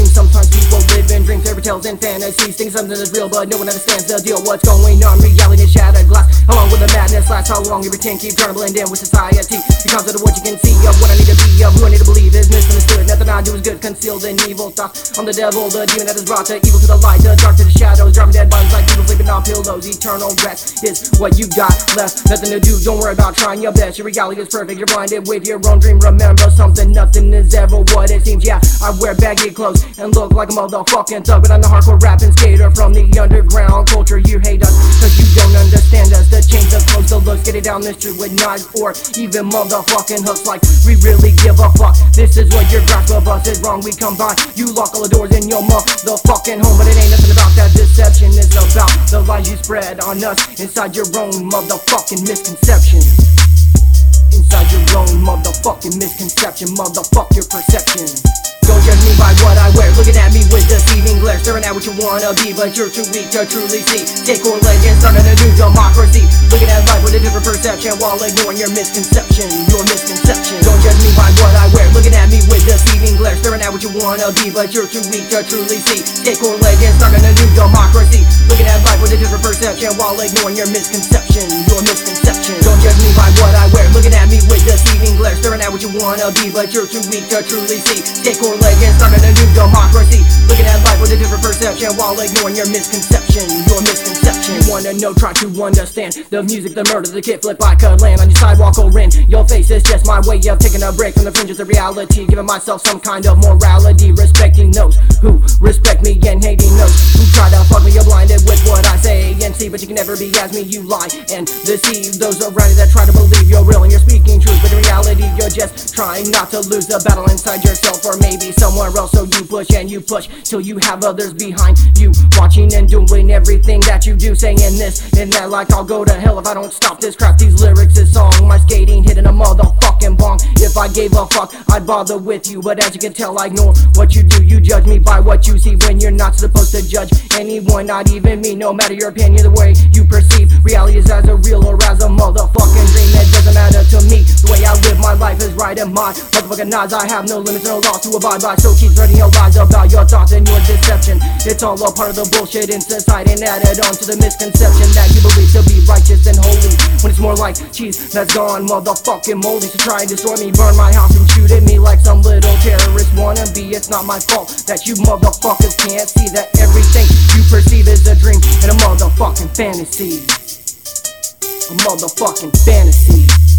seems sometimes people live in dreams, fairy tales, and fantasies. Think something is real, but no one understands the deal. What's going on? Reality is shattered glass. How long will the madness last? How long you pretend keep trying to blend in with society? Because of what you can see of what I need to be of who I need to believe is misunderstood. Nothing I concealed in evil thoughts. I'm the devil, the demon that has brought the evil to the light, the dark to the shadows. Driving dead bodies like people sleeping on pillows. Eternal rest is what you got left. Nothing to do, don't worry about trying your best. Your reality is perfect, you're blinded with your own dream. Remember something, nothing is ever what it seems. Yeah, I wear baggy clothes and look like a motherfucking thug, but I'm the hardcore rapping skater get it down the street with knives or even motherfucking hooks. Like we really give a fuck. This is what your grasp of us is wrong. We by, you lock all the doors in your motherfucking home, but it ain't nothing about that deception. It's about the lies you spread on us inside your own motherfucking misconception. Inside your own motherfucking misconception, motherfuck your perception. Don't judge me by what I wear, looking at me staring at what you wanna be, but you're too weak to truly see. Take or leg and start a new democracy, looking at life with a different perception while ignoring your misconception, your misconception. Don't judge me by what I wear, looking at me with deceiving glare, staring at what you wanna be, but you're too weak to truly see. Take or leg and start a new democracy, looking at life with a different perception while ignoring your misconception, your misconception. Don't judge me by what I wear, looking at me with deceiving glare, staring at what you wanna be, but you're too weak to truly see. Take or leg and start a new democracy, looking at life while ignoring your misconception, wanna know, try to understand the music, the murder, the kid flip I could land on your sidewalk or in your face. It's just my way of taking a break from the fringes of reality, giving myself some kind of morality, respecting those who respect me and hating those who try to fuck me. You're blinded with what I say and see, but you can never be as me. You lie and deceive those around you that try to believe you're real and you're speaking truth, but in reality you're just trying not to lose the battle inside yourself or maybe somewhere else. So you push and you push till you have others behind you watching and doing everything that you do, saying this and that like I'll go to hell if I don't stop this crap. These lyrics, this song, my skating hitting a motherfucking bong. If I gave a fuck, I'd bother with you, but as you can tell, I ignore what you do. You judge me by what you see when you're not supposed to judge anyone, not even me. No matter your opinion, the way you perceive reality is as a real or as a motherfucking motherfucking eyes. I have no limits, no laws to abide by. So keep spreading your lies about your thoughts and your deception. It's all a part of the bullshit in society and added on to the misconception that you believe to be righteous and holy. When it's more like cheese that's gone motherfucking moldy. So try and destroy me, burn my house and shoot at me like some little terrorist wanna be. It's not my fault that you motherfuckers can't see that everything you perceive is a dream and a motherfucking fantasy. A motherfucking fantasy.